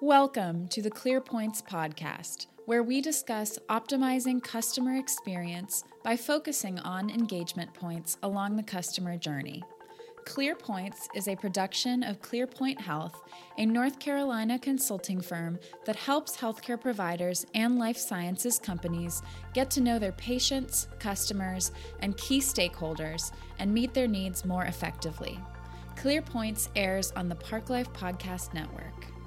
Welcome to the ClearPoints podcast, where we discuss optimizing customer experience by focusing on engagement points along the customer journey. ClearPoints is a production of ClearPoint Health, a North Carolina consulting firm that helps healthcare providers and life sciences companies get to know their patients, customers, and key stakeholders and meet their needs more effectively. ClearPoints airs on the Park Life Podcast Network.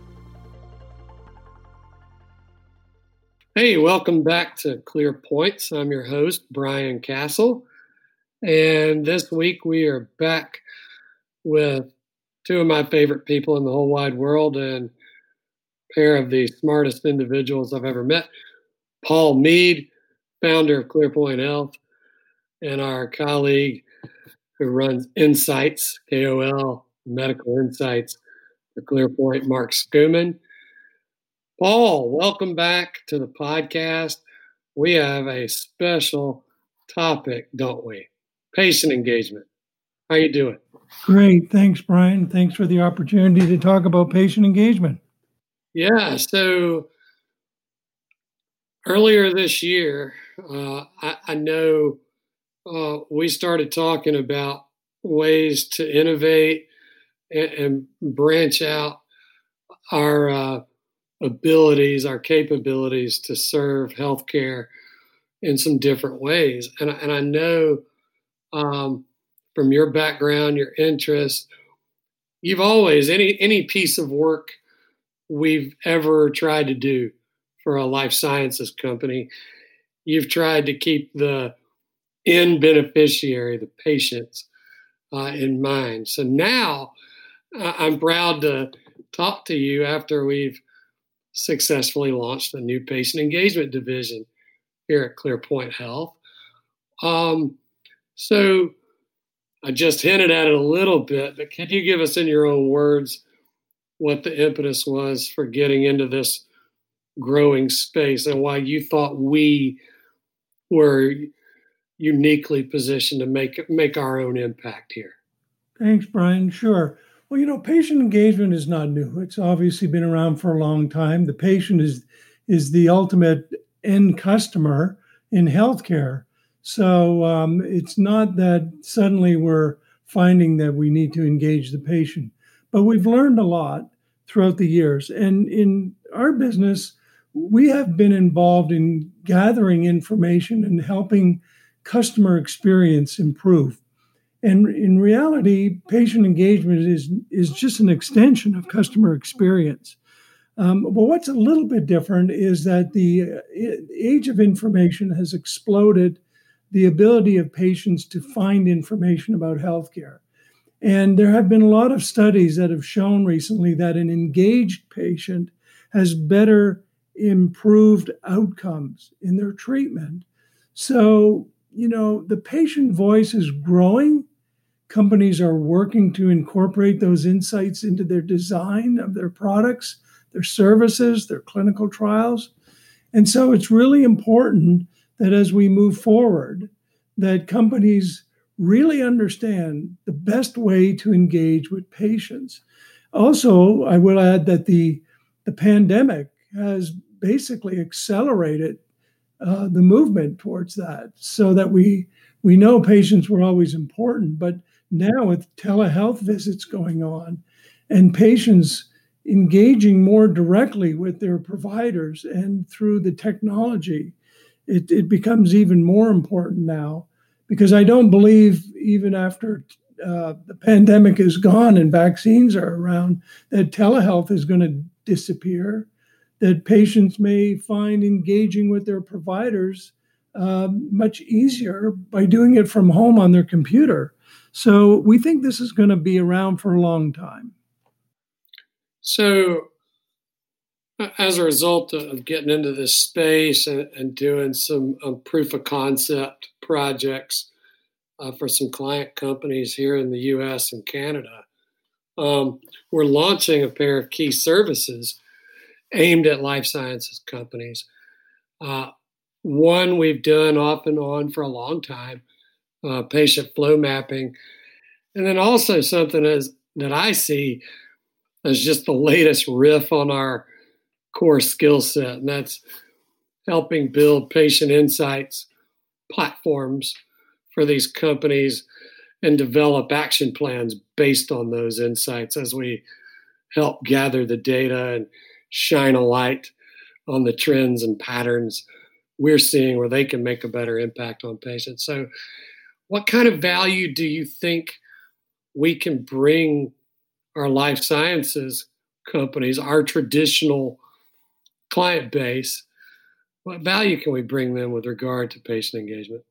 Hey, welcome back to Clear Points. I'm your host, Brian Castle. And this week we are back with two of my favorite people in the whole wide world and a pair of the smartest individuals I've ever met. Paul Mead, founder of ClearPoint Health, and our colleague who runs Insights, KOL, Medical Insights for ClearPoint, Mark Skuman. Paul, welcome back to the podcast. We have a special topic, don't we? Patient engagement. How you doing? Great. Thanks, Brian. Thanks for the opportunity to talk about patient engagement. Yeah. So earlier this year, uh, I, I, know uh, we started talking about ways to innovate and, and branch out our uh, abilities, our capabilities to serve healthcare in some different ways. And, and I know um, from your background, your interest, you've always any any piece of work we've ever tried to do for a life sciences company, you've tried to keep the end beneficiary, the patients, uh, in mind. So now I'm proud to talk to you after we've successfully launched a new patient engagement division here at ClearPoint Health. Um, so I just hinted at it a little bit, but can you give us in your own words what the impetus was for getting into this growing space and why you thought we were uniquely positioned to make make our own impact here? Thanks, Brian. Sure. Well, you know, patient engagement is not new. It's obviously been around for a long time. The patient is is the ultimate end customer in healthcare. So um, it's not that suddenly we're finding that we need to engage the patient, but we've learned a lot throughout the years. And in our business, we have been involved in gathering information and helping customer experience improve. And in reality, patient engagement is, is just an extension of customer experience. Um, but what's a little bit different is that the uh, age of information has exploded the ability of patients to find information about healthcare. And there have been a lot of studies that have shown recently that an engaged patient has better improved outcomes in their treatment. So, you know, the patient voice is growing companies are working to incorporate those insights into their design of their products, their services, their clinical trials. And so it's really important that as we move forward, that companies really understand the best way to engage with patients. Also, I will add that the, the pandemic has basically accelerated uh, the movement towards that so that we we know patients were always important, but now with telehealth visits going on and patients engaging more directly with their providers and through the technology, it, it becomes even more important now because I don't believe, even after uh, the pandemic is gone and vaccines are around, that telehealth is going to disappear, that patients may find engaging with their providers uh, much easier by doing it from home on their computer. So we think this is going to be around for a long time. So, as a result of getting into this space and, and doing some um, proof of concept projects uh, for some client companies here in the US and Canada, um, we're launching a pair of key services aimed at life sciences companies. Uh, one we've done off and on for a long time uh, patient flow mapping. And then also something as that I see as just the latest riff on our core skill set, and that's helping build patient insights platforms for these companies and develop action plans based on those insights as we help gather the data and shine a light on the trends and patterns we're seeing where they can make a better impact on patients. So, what kind of value do you think we can bring our life sciences companies, our traditional client base? What value can we bring them with regard to patient engagement?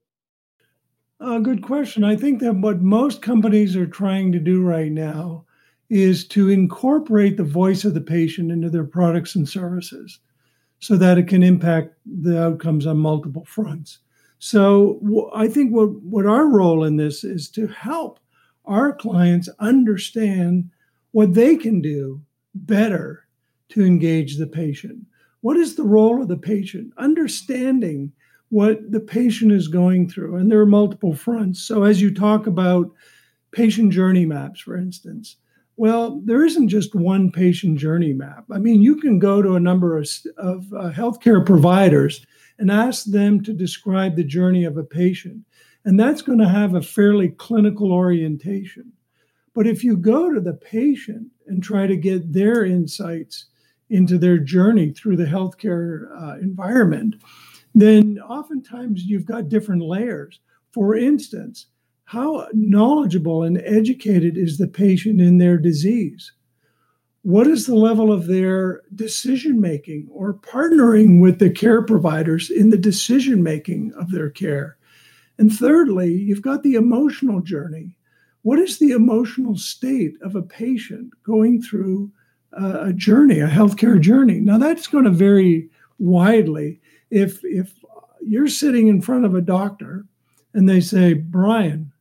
Good question. I think that what most companies are trying to do right now is to incorporate the voice of the patient into their products and services so that it can impact the outcomes on multiple fronts. So I think what, what our role in this is to help our clients understand what they can do better to engage the patient. What is the role of the patient? Understanding what the patient is going through. And there are multiple fronts. So, as you talk about patient journey maps, for instance, well, there isn't just one patient journey map. I mean, you can go to a number of, of uh, healthcare providers and ask them to describe the journey of a patient. And that's going to have a fairly clinical orientation. But if you go to the patient and try to get their insights into their journey through the healthcare uh, environment, then oftentimes you've got different layers. For instance, how knowledgeable and educated is the patient in their disease? What is the level of their decision making or partnering with the care providers in the decision making of their care? And thirdly, you've got the emotional journey. What is the emotional state of a patient going through a journey, a healthcare journey? Now, that's going to vary widely if if you're sitting in front of a doctor and they say, Brian,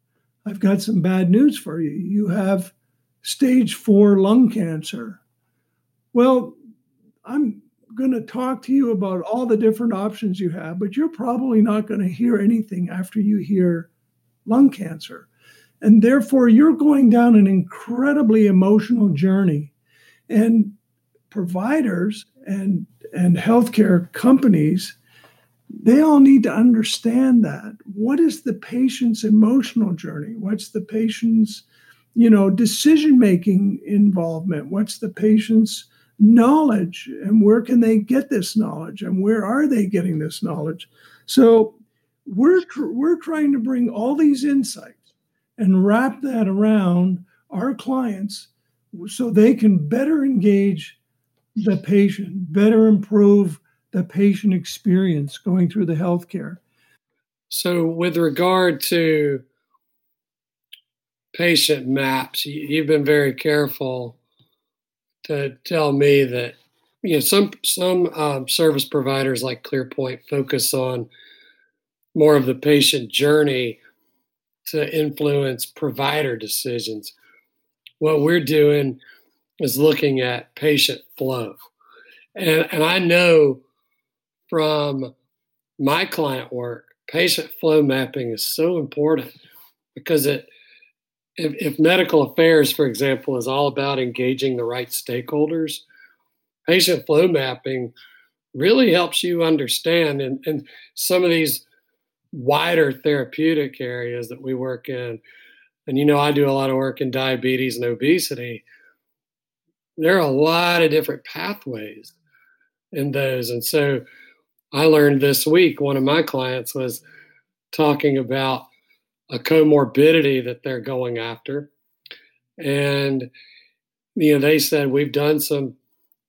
I've got some bad news for you. You have stage four lung cancer. Well, I'm going to talk to you about all the different options you have, but you're probably not going to hear anything after you hear lung cancer. And therefore, you're going down an incredibly emotional journey. And providers and, and healthcare companies they all need to understand that what is the patient's emotional journey what's the patient's you know decision making involvement what's the patient's knowledge and where can they get this knowledge and where are they getting this knowledge so we're we're trying to bring all these insights and wrap that around our clients so they can better engage the patient better improve the patient experience going through the healthcare. So, with regard to patient maps, you've been very careful to tell me that you know some some um, service providers like ClearPoint focus on more of the patient journey to influence provider decisions. What we're doing is looking at patient flow, and and I know from my client work, patient flow mapping is so important because it if, if, medical affairs, for example, is all about engaging the right stakeholders, patient flow mapping really helps you understand and, and some of these wider therapeutic areas that we work in. And you know, I do a lot of work in diabetes and obesity. There are a lot of different pathways in those. And so I learned this week one of my clients was talking about a comorbidity that they're going after. And, you know, they said, we've done some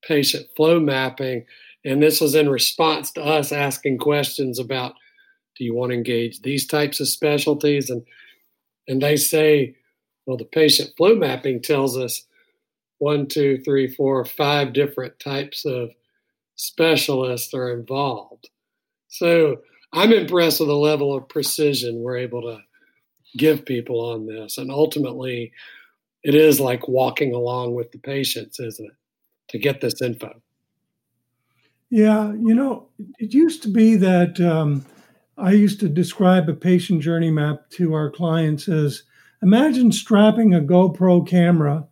patient flow mapping. And this was in response to us asking questions about, do you want to engage these types of specialties? And, and they say, well, the patient flow mapping tells us one, two, three, four, five different types of specialists are involved. So I'm impressed with the level of precision we're able to give people on this. And ultimately, it is like walking along with the patients, isn't it, to get this info? Yeah, you know, it used to be that um, I used to describe a patient journey map to our clients as imagine strapping a GoPro camera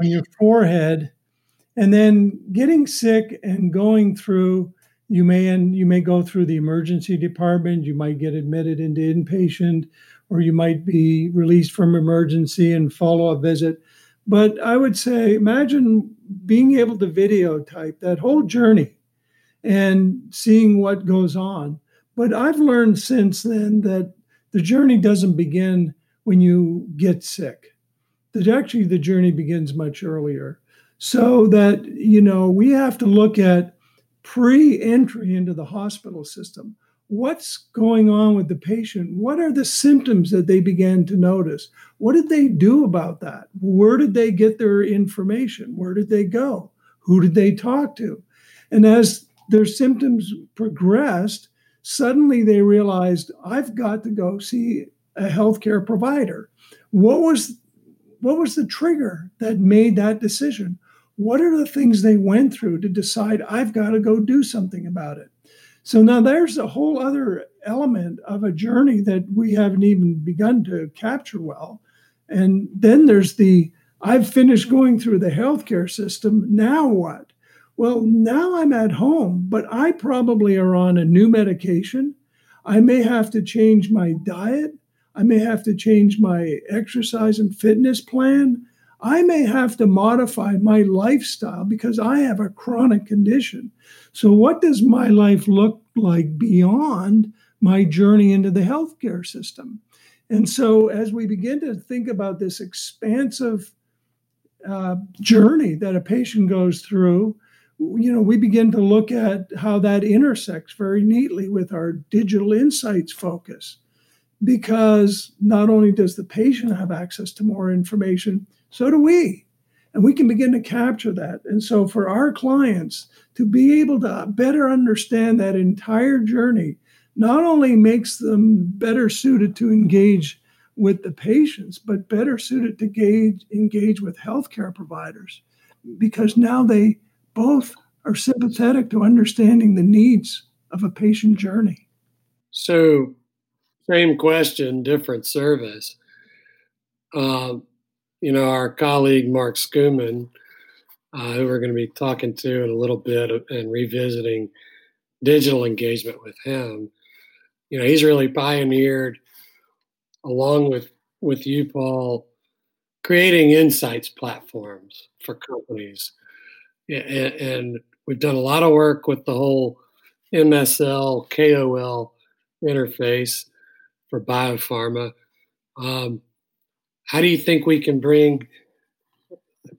on your forehead and then getting sick and going through you may and you may go through the emergency department you might get admitted into inpatient or you might be released from emergency and follow a visit. But i would say imagine being able to videotype that whole journey and seeing what goes on. But i've learned since then that the journey doesn't begin when you get sick. That actually the journey begins much earlier. So that you know we have to look at pre-entry into the hospital system what's going on with the patient? What are the symptoms that they began to notice? What did they do about that? Where did they get their information? Where did they go? Who did they talk to? And as their symptoms progressed suddenly they realized i've got to go see a healthcare provider. What was what was the trigger that made that decision? What are the things they went through to decide I've got to go do something about it? So now there's a whole other element of a journey that we haven't even begun to capture well. And then there's the I've finished going through the healthcare system. Now what? Well, now I'm at home, but I probably are on a new medication. I may have to change my diet. I may have to change my exercise and fitness plan. I may have to modify my lifestyle because I have a chronic condition. So, what does my life look like beyond my journey into the healthcare system? And so, as we begin to think about this expansive uh, journey that a patient goes through, you know, we begin to look at how that intersects very neatly with our digital insights focus. Because not only does the patient have access to more information, so do we. And we can begin to capture that. And so, for our clients to be able to better understand that entire journey not only makes them better suited to engage with the patients, but better suited to gauge, engage with healthcare providers because now they both are sympathetic to understanding the needs of a patient journey. So, same question, different service. Um, you know, our colleague Mark Skuman, uh, who we're going to be talking to in a little bit and revisiting digital engagement with him. You know, he's really pioneered, along with with you, Paul, creating insights platforms for companies, and, and we've done a lot of work with the whole MSL KOL interface for biopharma. Um, how do you think we can bring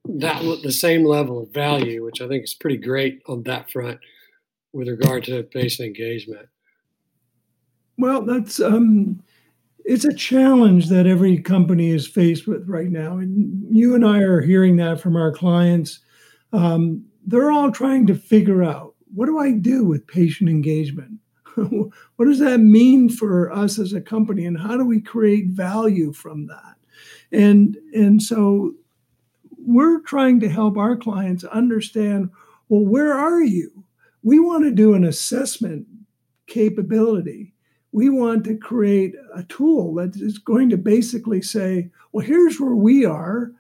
that the same level of value, which I think is pretty great on that front, with regard to patient engagement? Well, that's um, it's a challenge that every company is faced with right now, and you and I are hearing that from our clients. Um, they're all trying to figure out what do I do with patient engagement. what does that mean for us as a company, and how do we create value from that? And and so we're trying to help our clients understand well where are you? We want to do an assessment capability. We want to create a tool that is going to basically say, well here's where we are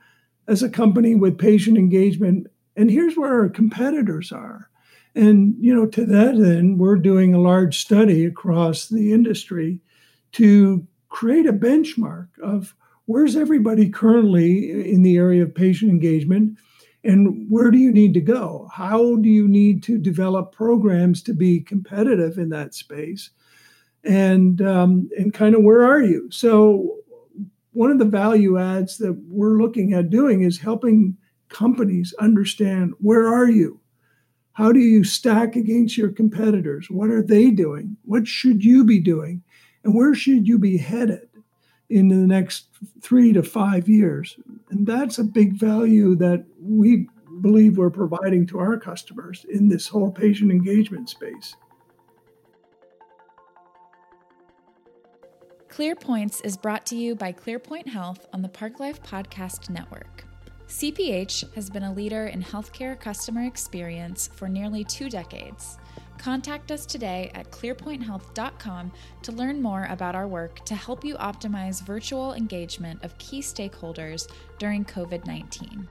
as a company with patient engagement and here's where our competitors are. And you know, to that end, we're doing a large study across the industry to create a benchmark of where's everybody currently in the area of patient engagement? And where do you need to go? How do you need to develop programs to be competitive in that space? And um, and kind of where are you? So one of the value adds that we're looking at doing is helping companies understand where are you? How do you stack against your competitors? What are they doing? What should you be doing? And where should you be headed in the next three to five years. And that's a big value that we believe we're providing to our customers in this whole patient engagement space. ClearPoints is brought to you by ClearPoint Health on the Park Life Podcast Network. CPH has been a leader in healthcare customer experience for nearly two decades. Contact us today at clearpointhealth.com to learn more about our work to help you optimize virtual engagement of key stakeholders during COVID 19.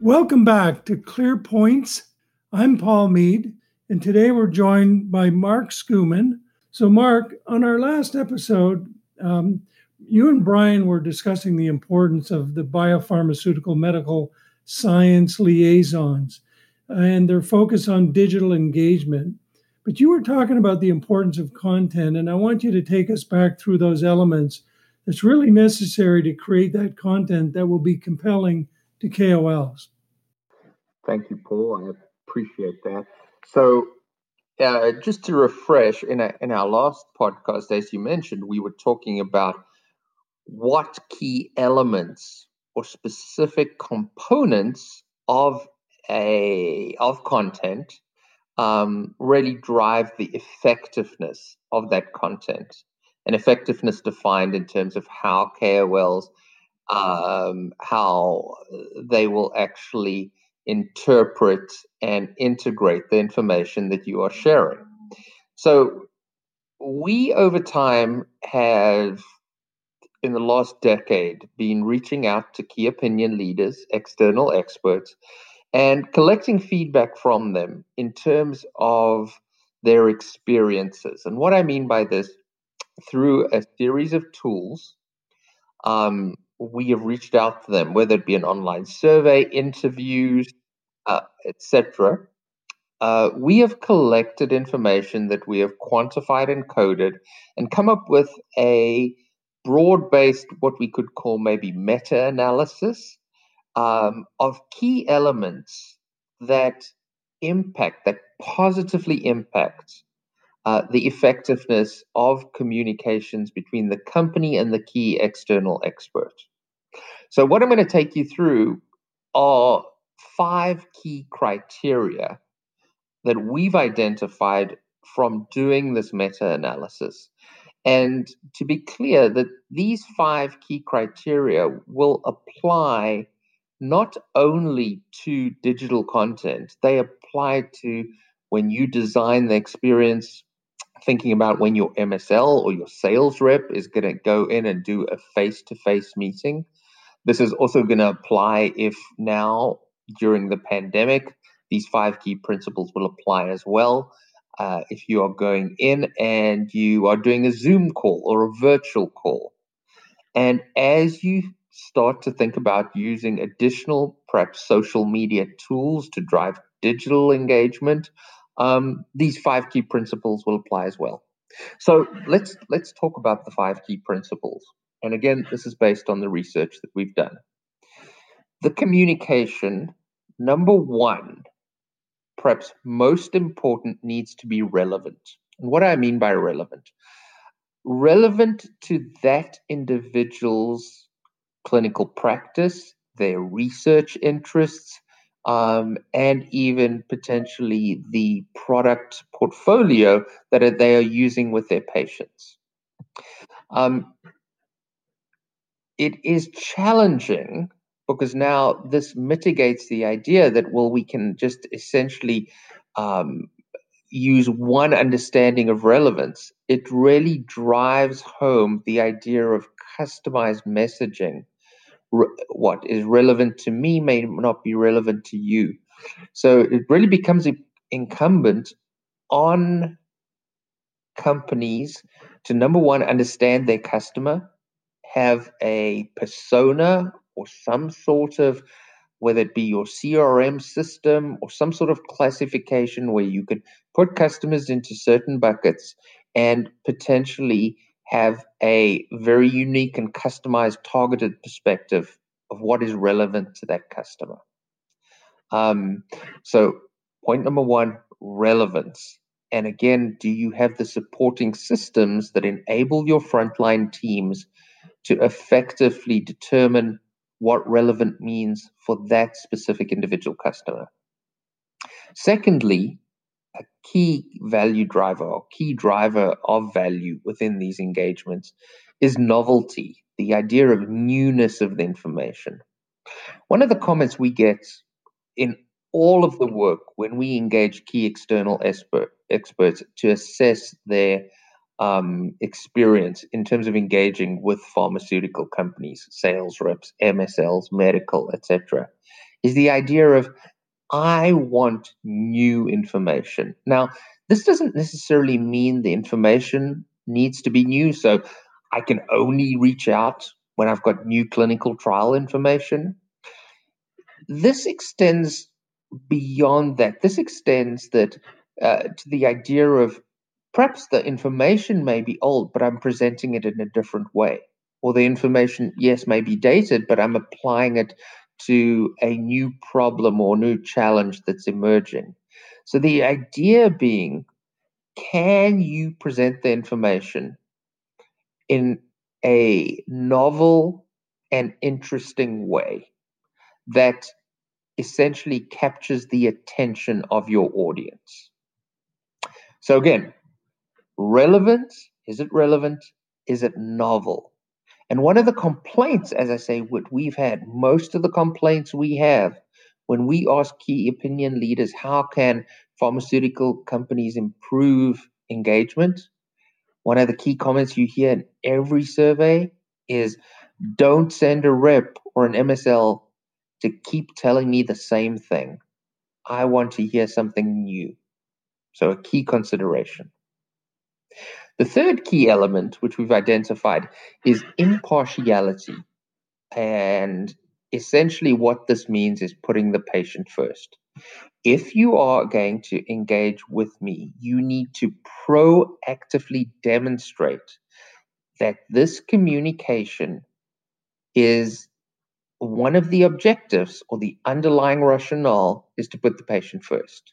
Welcome back to Clear Points. I'm Paul Mead, and today we're joined by Mark Skuman. So, Mark, on our last episode, um, you and Brian were discussing the importance of the biopharmaceutical medical science liaisons and their focus on digital engagement. But you were talking about the importance of content, and I want you to take us back through those elements that's really necessary to create that content that will be compelling to KOLs. Thank you, Paul. I appreciate that. So, uh, just to refresh, in, a, in our last podcast, as you mentioned, we were talking about what key elements or specific components of a of content um, really drive the effectiveness of that content, and effectiveness defined in terms of how KOLs um, how they will actually interpret and integrate the information that you are sharing. So, we over time have, in the last decade, been reaching out to key opinion leaders, external experts, and collecting feedback from them in terms of their experiences. And what I mean by this, through a series of tools, um, we have reached out to them, whether it be an online survey, interviews, uh, etc. Uh, we have collected information that we have quantified and coded and come up with a broad based, what we could call maybe meta analysis um, of key elements that impact, that positively impact uh, the effectiveness of communications between the company and the key external expert. So, what I'm going to take you through are five key criteria that we've identified from doing this meta analysis. And to be clear, that these five key criteria will apply not only to digital content, they apply to when you design the experience thinking about when your MSL or your sales rep is going to go in and do a face to face meeting. This is also going to apply if now during the pandemic, these five key principles will apply as well. Uh, if you are going in and you are doing a Zoom call or a virtual call. And as you start to think about using additional, perhaps social media tools to drive digital engagement, um, these five key principles will apply as well. So let's let's talk about the five key principles. And again, this is based on the research that we've done. The communication, number one, perhaps most important, needs to be relevant. And what do I mean by relevant? Relevant to that individual's clinical practice, their research interests, um, and even potentially the product portfolio that they are using with their patients. Um, it is challenging because now this mitigates the idea that, well, we can just essentially um, use one understanding of relevance. It really drives home the idea of customized messaging re- what is relevant to me may not be relevant to you. So it really becomes incumbent on companies to number one, understand their customer, have a persona or some sort of whether it be your CRM system or some sort of classification where you could put customers into certain buckets and potentially have a very unique and customized targeted perspective of what is relevant to that customer. Um, so, point number one relevance. And again, do you have the supporting systems that enable your frontline teams to effectively determine what relevant means for that specific individual customer? Secondly, a key value driver or key driver of value within these engagements is novelty, the idea of newness of the information. One of the comments we get in all of the work when we engage key external expert, experts to assess their um, experience in terms of engaging with pharmaceutical companies, sales reps, MSLs, medical, etc., is the idea of I want new information. Now, this doesn't necessarily mean the information needs to be new. So I can only reach out when I've got new clinical trial information. This extends beyond that. This extends that uh, to the idea of perhaps the information may be old, but I'm presenting it in a different way. Or the information, yes, may be dated, but I'm applying it to a new problem or new challenge that's emerging. So the idea being, can you present the information in a novel and interesting way that essentially captures the attention of your audience? So again, relevant, is it relevant? Is it novel? And one of the complaints, as I say, what we've had, most of the complaints we have when we ask key opinion leaders, how can pharmaceutical companies improve engagement? One of the key comments you hear in every survey is don't send a rep or an MSL to keep telling me the same thing. I want to hear something new. So, a key consideration. The third key element, which we've identified, is impartiality. And essentially, what this means is putting the patient first. If you are going to engage with me, you need to proactively demonstrate that this communication is one of the objectives or the underlying rationale is to put the patient first.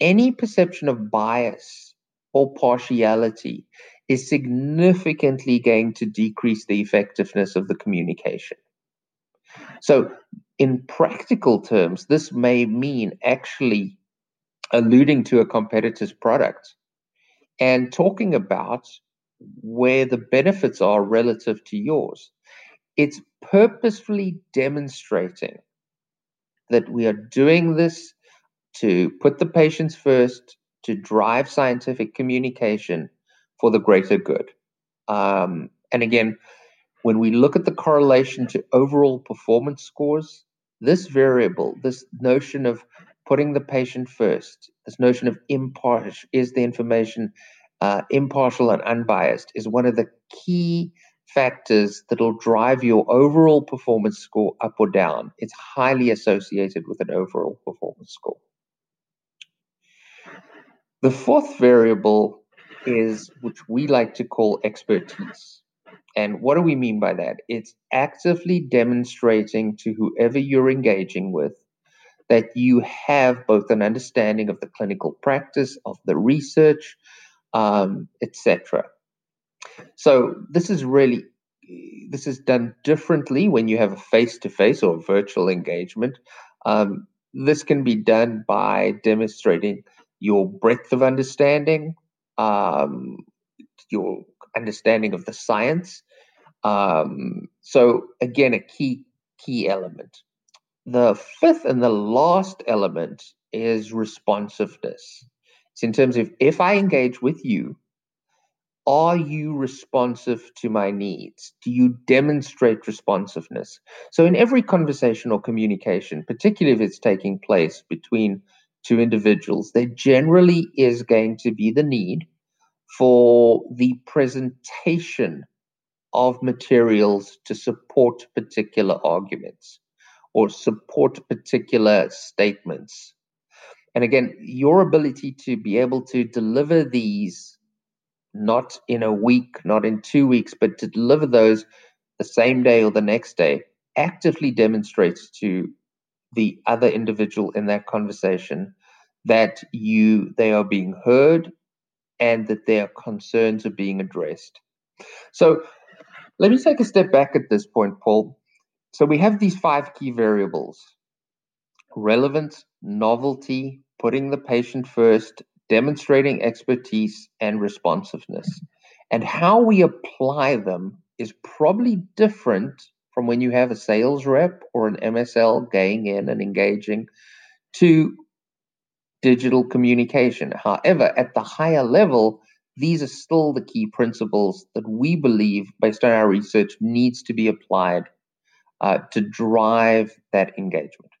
Any perception of bias or partiality is significantly going to decrease the effectiveness of the communication. So, in practical terms, this may mean actually alluding to a competitor's product and talking about where the benefits are relative to yours. It's purposefully demonstrating that we are doing this to put the patients first, to drive scientific communication for the greater good. Um, and again, when we look at the correlation to overall performance scores, this variable, this notion of putting the patient first, this notion of impartial, is the information uh, impartial and unbiased, is one of the key factors that'll drive your overall performance score up or down. It's highly associated with an overall performance score. The fourth variable is which we like to call expertise. And what do we mean by that? It's actively demonstrating to whoever you're engaging with that you have both an understanding of the clinical practice, of the research, um, etc. So this is really this is done differently when you have a face-to-face or virtual engagement. Um, this can be done by demonstrating your breadth of understanding, um, your understanding of the science. Um, so again, a key key element. The fifth and the last element is responsiveness. It's in terms of if I engage with you, are you responsive to my needs? Do you demonstrate responsiveness? So, in every conversation or communication, particularly if it's taking place between to individuals, there generally is going to be the need for the presentation of materials to support particular arguments or support particular statements. And again, your ability to be able to deliver these not in a week, not in two weeks, but to deliver those the same day or the next day actively demonstrates to the other individual in that conversation that you they are being heard and that their concerns are being addressed. So let me take a step back at this point, Paul. So we have these five key variables relevance, novelty, putting the patient first, demonstrating expertise, and responsiveness. And how we apply them is probably different from when you have a sales rep or an MSL going in and engaging to digital communication. However, at the higher level, these are still the key principles that we believe, based on our research, needs to be applied uh, to drive that engagement.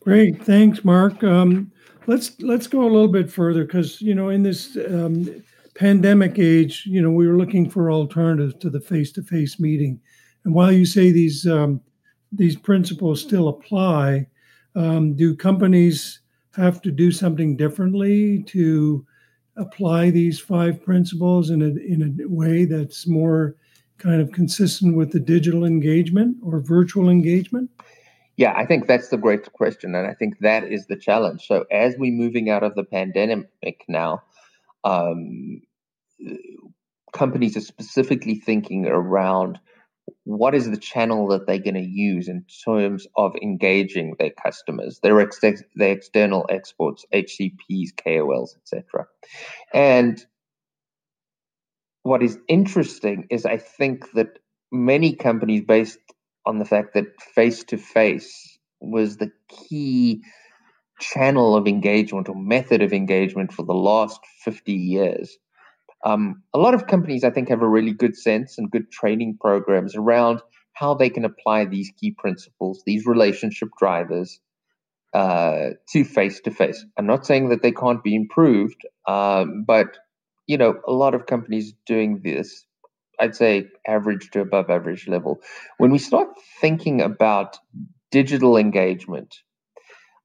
Great, thanks, Mark. Um, let's let's go a little bit further because you know in this um, pandemic age, you know we were looking for alternatives to the face-to-face meeting, and while you say these um, these principles still apply, um, do companies have to do something differently to apply these five principles in a in a way that's more kind of consistent with the digital engagement or virtual engagement? Yeah, I think that's the great question, and I think that is the challenge. So as we're moving out of the pandemic now, um, companies are specifically thinking around what is the channel that they're going to use in terms of engaging their customers, their, ex- their external exports, HCPs, KOLs, etc. And what is interesting is I think that many companies, based on the fact that face to face was the key channel of engagement or method of engagement for the last 50 years, um, a lot of companies, I think, have a really good sense and good training programs around how they can apply these key principles, these relationship drivers, uh, to face to face. I'm not saying that they can't be improved, um, but you know, a lot of companies doing this. I'd say average to above average level. When we start thinking about digital engagement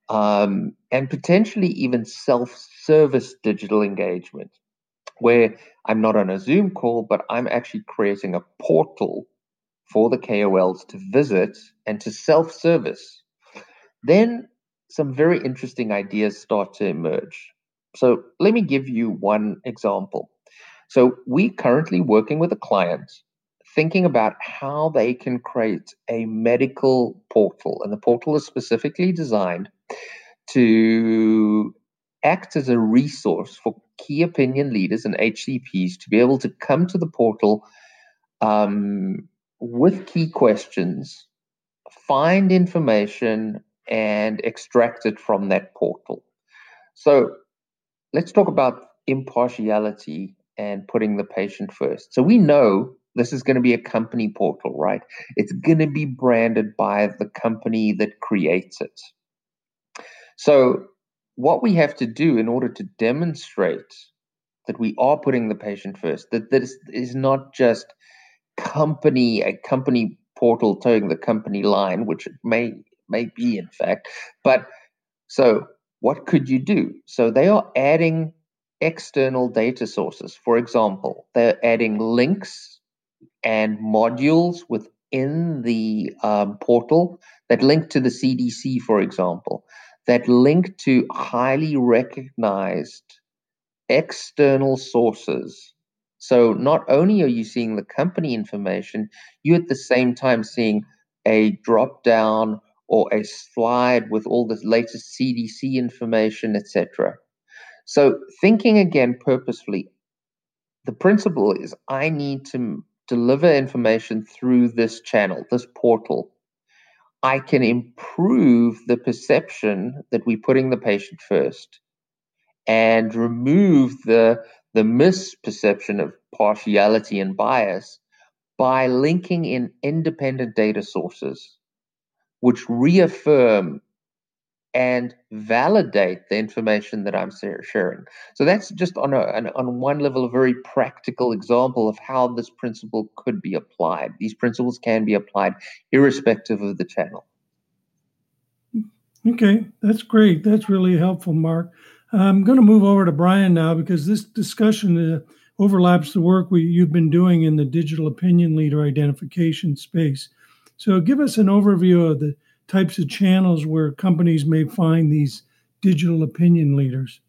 um, and potentially even self-service digital engagement, where I'm not on a Zoom call, but I'm actually creating a portal for the KOLs to visit and to self service, then some very interesting ideas start to emerge. So, let me give you one example. So, we currently working with a client thinking about how they can create a medical portal, and the portal is specifically designed to act as a resource for key opinion leaders and HCPs to be able to come to the portal um, with key questions, find information, and extract it from that portal. So let's talk about impartiality and putting the patient first. So we know this is going to be a company portal, right? It's going to be branded by the company that creates it. So what we have to do in order to demonstrate that we are putting the patient first, that this is not just company, a company portal toeing the company line, which it may may be in fact. But so what could you do? So they are adding external data sources. For example, they're adding links and modules within the um, portal that link to the CDC, for example that link to highly recognized external sources. So not only are you seeing the company information, you at the same time seeing a drop down or a slide with all the latest CDC information, etc. So thinking again purposefully, the principle is I need to deliver information through this channel, this portal. I can improve the perception that we're putting the patient first and remove the, the misperception of partiality and bias by linking in independent data sources, which reaffirm and validate the information that I'm sharing. So that's just on a, on one level a very practical example of how this principle could be applied. These principles can be applied irrespective of the channel. Okay, that's great. That's really helpful, Mark. I'm going to move over to Brian now because this discussion uh, overlaps the work we, you've been doing in the digital opinion leader identification space. So, give us an overview of the types of channels where companies may find these digital opinion leaders?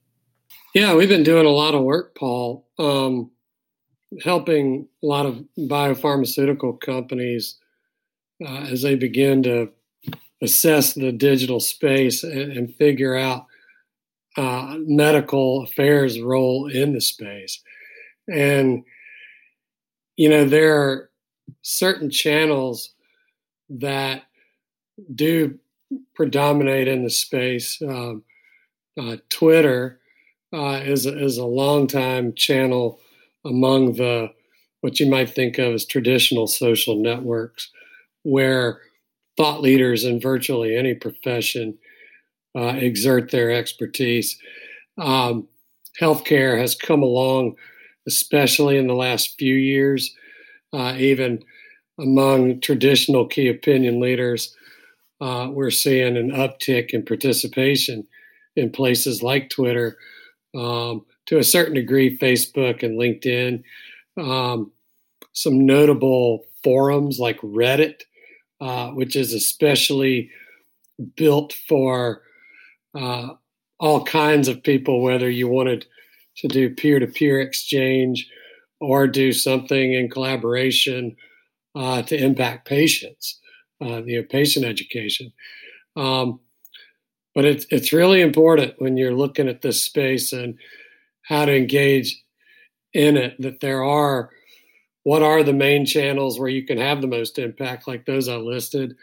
Yeah, we've been doing a lot of work, Paul, um, helping a lot of biopharmaceutical companies uh, as they begin to assess the digital space and, and figure out uh, medical affairs role in the space. And, you know, there are certain channels that do predominate in the space. Um, uh, Twitter uh, is is a long time channel among the what you might think of as traditional social networks, where thought leaders in virtually any profession uh, exert their expertise. Um, healthcare has come along, especially in the last few years, uh, even among traditional key opinion leaders. Uh, we're seeing an uptick in participation in places like Twitter, um, to a certain degree, Facebook and LinkedIn. Um, some notable forums like Reddit, uh, which is especially built for uh, all kinds of people, whether you wanted to do peer to peer exchange or do something in collaboration uh, to impact patients, uh, you know, patient education. Um, but it's it's really important when you're looking at this space and how to engage in it that there are what are the main channels where you can have the most impact, like those I listed,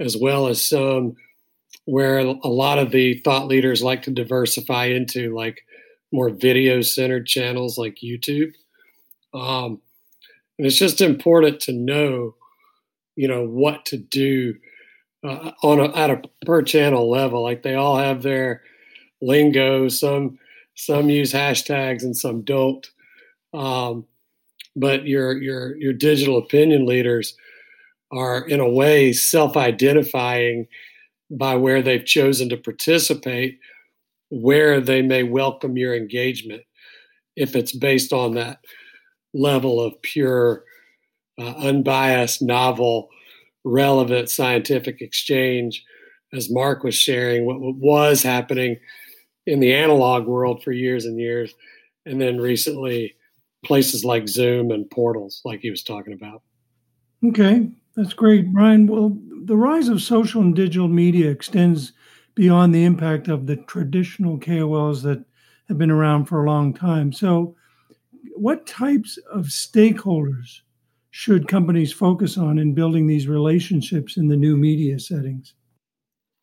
as well as some where a lot of the thought leaders like to diversify into, like more video centered channels like YouTube. Um, and it's just important to know, you know, what to do uh, on a, at a per channel level. Like they all have their lingo. Some some use hashtags and some don't. Um, but your your your digital opinion leaders are in a way self-identifying by where they've chosen to participate, where they may welcome your engagement if it's based on that level of pure, uh, unbiased, novel relevant scientific exchange, as Mark was sharing, what was happening in the analog world for years and years, and then recently places like Zoom and portals, like he was talking about. Okay, that's great, Brian. Well, the rise of social and digital media extends beyond the impact of the traditional KOLs that have been around for a long time. So, what types of stakeholders should companies focus on in building these relationships in the new media settings?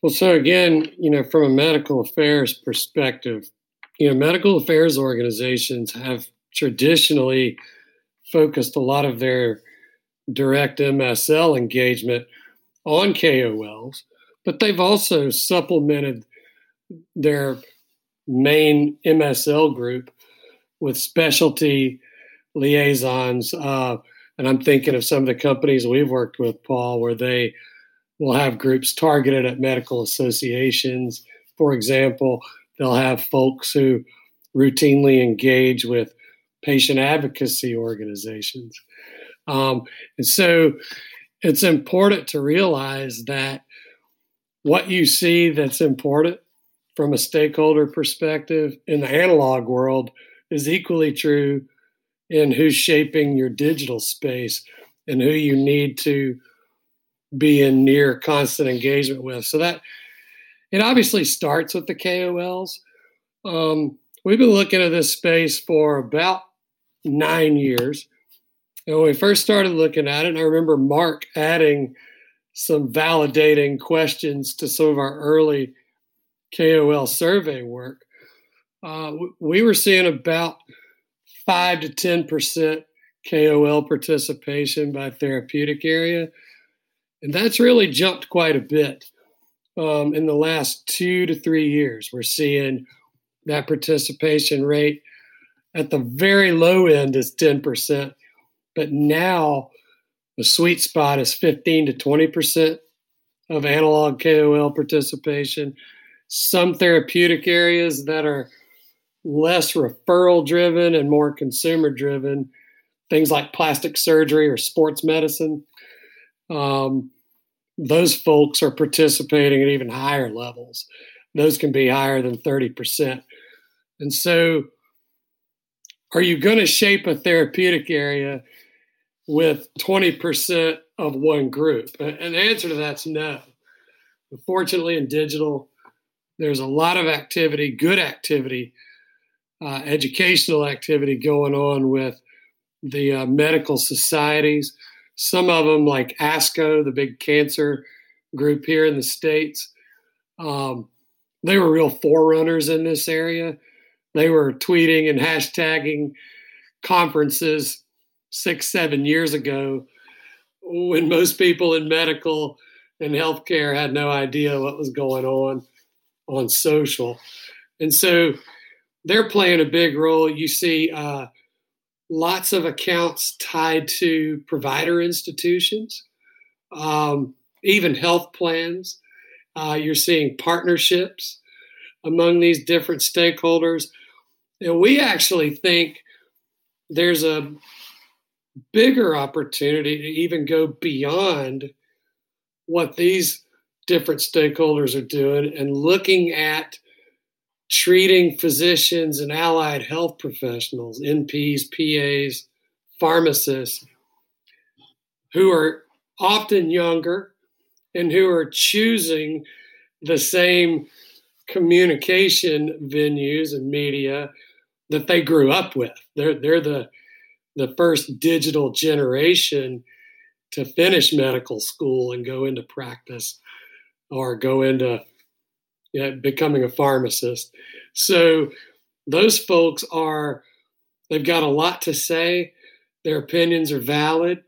Well, so again, you know, from a medical affairs perspective, you know, medical affairs organizations have traditionally focused a lot of their direct MSL engagement on KOLs, but they've also supplemented their main MSL group with specialty liaisons, uh, and I'm thinking of some of the companies we've worked with, Paul, where they will have groups targeted at medical associations. For example, they'll have folks who routinely engage with patient advocacy organizations. Um, and so it's important to realize that what you see that's important from a stakeholder perspective in the analog world is equally true in who's shaping your digital space and who you need to be in near constant engagement with. So that it obviously starts with the KOLs. Um, we've been looking at this space for about nine years. And when we first started looking at it, I remember Mark adding some validating questions to some of our early KOL survey work. Uh, we were seeing about five to 10% KOL participation by therapeutic area. And that's really jumped quite a bit um, in the last two to three years. We're seeing that participation rate at the very low end is 10%, but now the sweet spot is 15 to 20% of analog KOL participation. Some therapeutic areas that are less referral driven and more consumer driven. Things like plastic surgery or sports medicine. Um, those folks are participating at even higher levels. Those can be higher than 30%. And so, are you going to shape a therapeutic area with 20% of one group? And the answer to that's no. Fortunately, in digital, there's a lot of activity, good activity uh, educational activity going on with the uh, medical societies. Some of them, like ASCO, the big cancer group here in the States, um, they were real forerunners in this area. They were tweeting and hashtagging conferences six, seven years ago when most people in medical and healthcare had no idea what was going on on social. And so they're playing a big role. You see uh, lots of accounts tied to provider institutions, um, even health plans. Uh, you're seeing partnerships among these different stakeholders. And we actually think there's a bigger opportunity to even go beyond what these different stakeholders are doing and looking at treating physicians and allied health professionals, NPs, PAs, pharmacists, who are often younger and who are choosing the same communication venues and media that they grew up with. They're they're the the first digital generation to finish medical school and go into practice or go into you know, becoming a pharmacist. So those folks are they've got a lot to say. Their opinions are valid.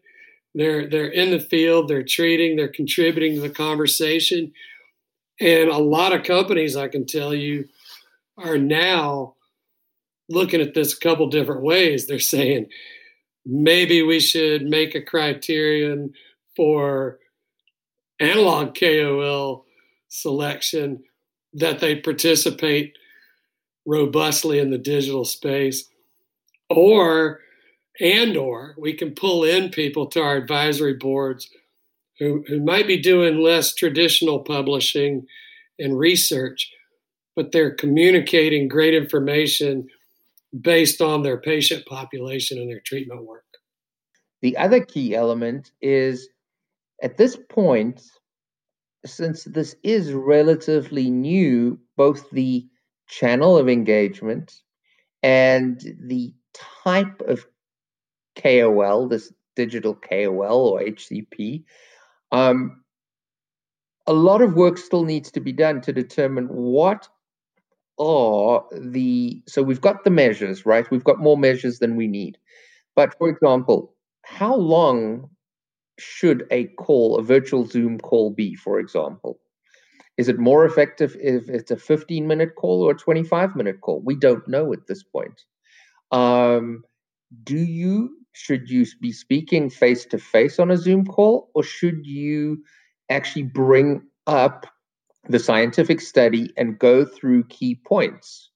They're they're in the field. They're treating. They're contributing to the conversation. And a lot of companies, I can tell you, are now looking at this a couple different ways. They're saying maybe we should make a criterion for analog KOL selection that they participate robustly in the digital space or and or we can pull in people to our advisory boards who, who might be doing less traditional publishing and research but they're communicating great information based on their patient population and their treatment work. The other key element is at this point since this is relatively new, both the channel of engagement and the type of KOL, this digital KOL or HCP, um, a lot of work still needs to be done to determine what are the. So we've got the measures, right? We've got more measures than we need. But for example, how long should a call, a virtual Zoom call be, for example? Is it more effective if it's a 15 minute call or a 25 minute call? We don't know at this point. Um, do you, should you be speaking face to face on a Zoom call, or should you actually bring up the scientific study and go through key points?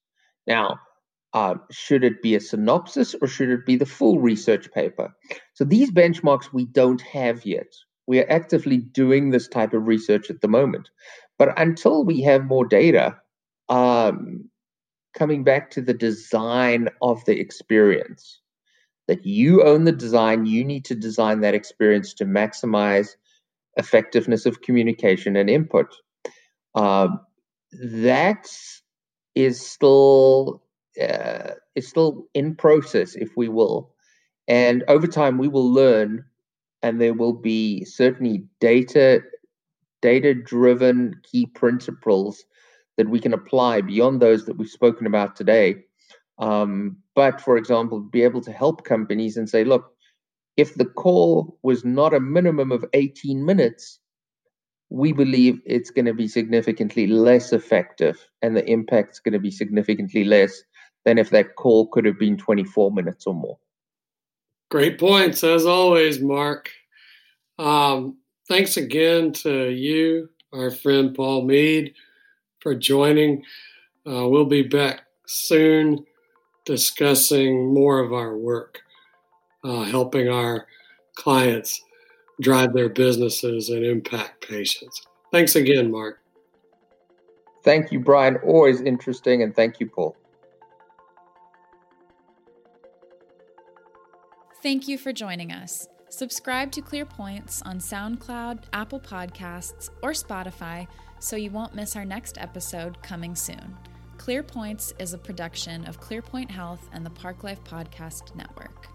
Now, uh, should it be a synopsis or should it be the full research paper? So these benchmarks we don't have yet. We are actively doing this type of research at the moment. But until we have more data, um, coming back to the design of the experience, that you own the design, you need to design that experience to maximize effectiveness of communication and input. Um, that is still uh, is still in process, if we will. And over time, we will learn, and there will be certainly data data driven key principles that we can apply beyond those that we've spoken about today. Um, but for example, be able to help companies and say, look, if the call was not a minimum of 18 minutes, we believe it's going to be significantly less effective and the impact's going to be significantly less than if that call could have been 24 minutes or more. Great points, as always, Mark. Um, thanks again to you, our friend Paul Mead, for joining. Uh, we'll be back soon discussing more of our work, uh, helping our clients drive their businesses and impact patients. Thanks again, Mark. Thank you, Brian. Always interesting. And thank you, Paul. Thank you for joining us. Subscribe to Clear Points on SoundCloud, Apple Podcasts, or Spotify so you won't miss our next episode coming soon. Clear Points is a production of ClearPoint Health and the Park Life Podcast Network.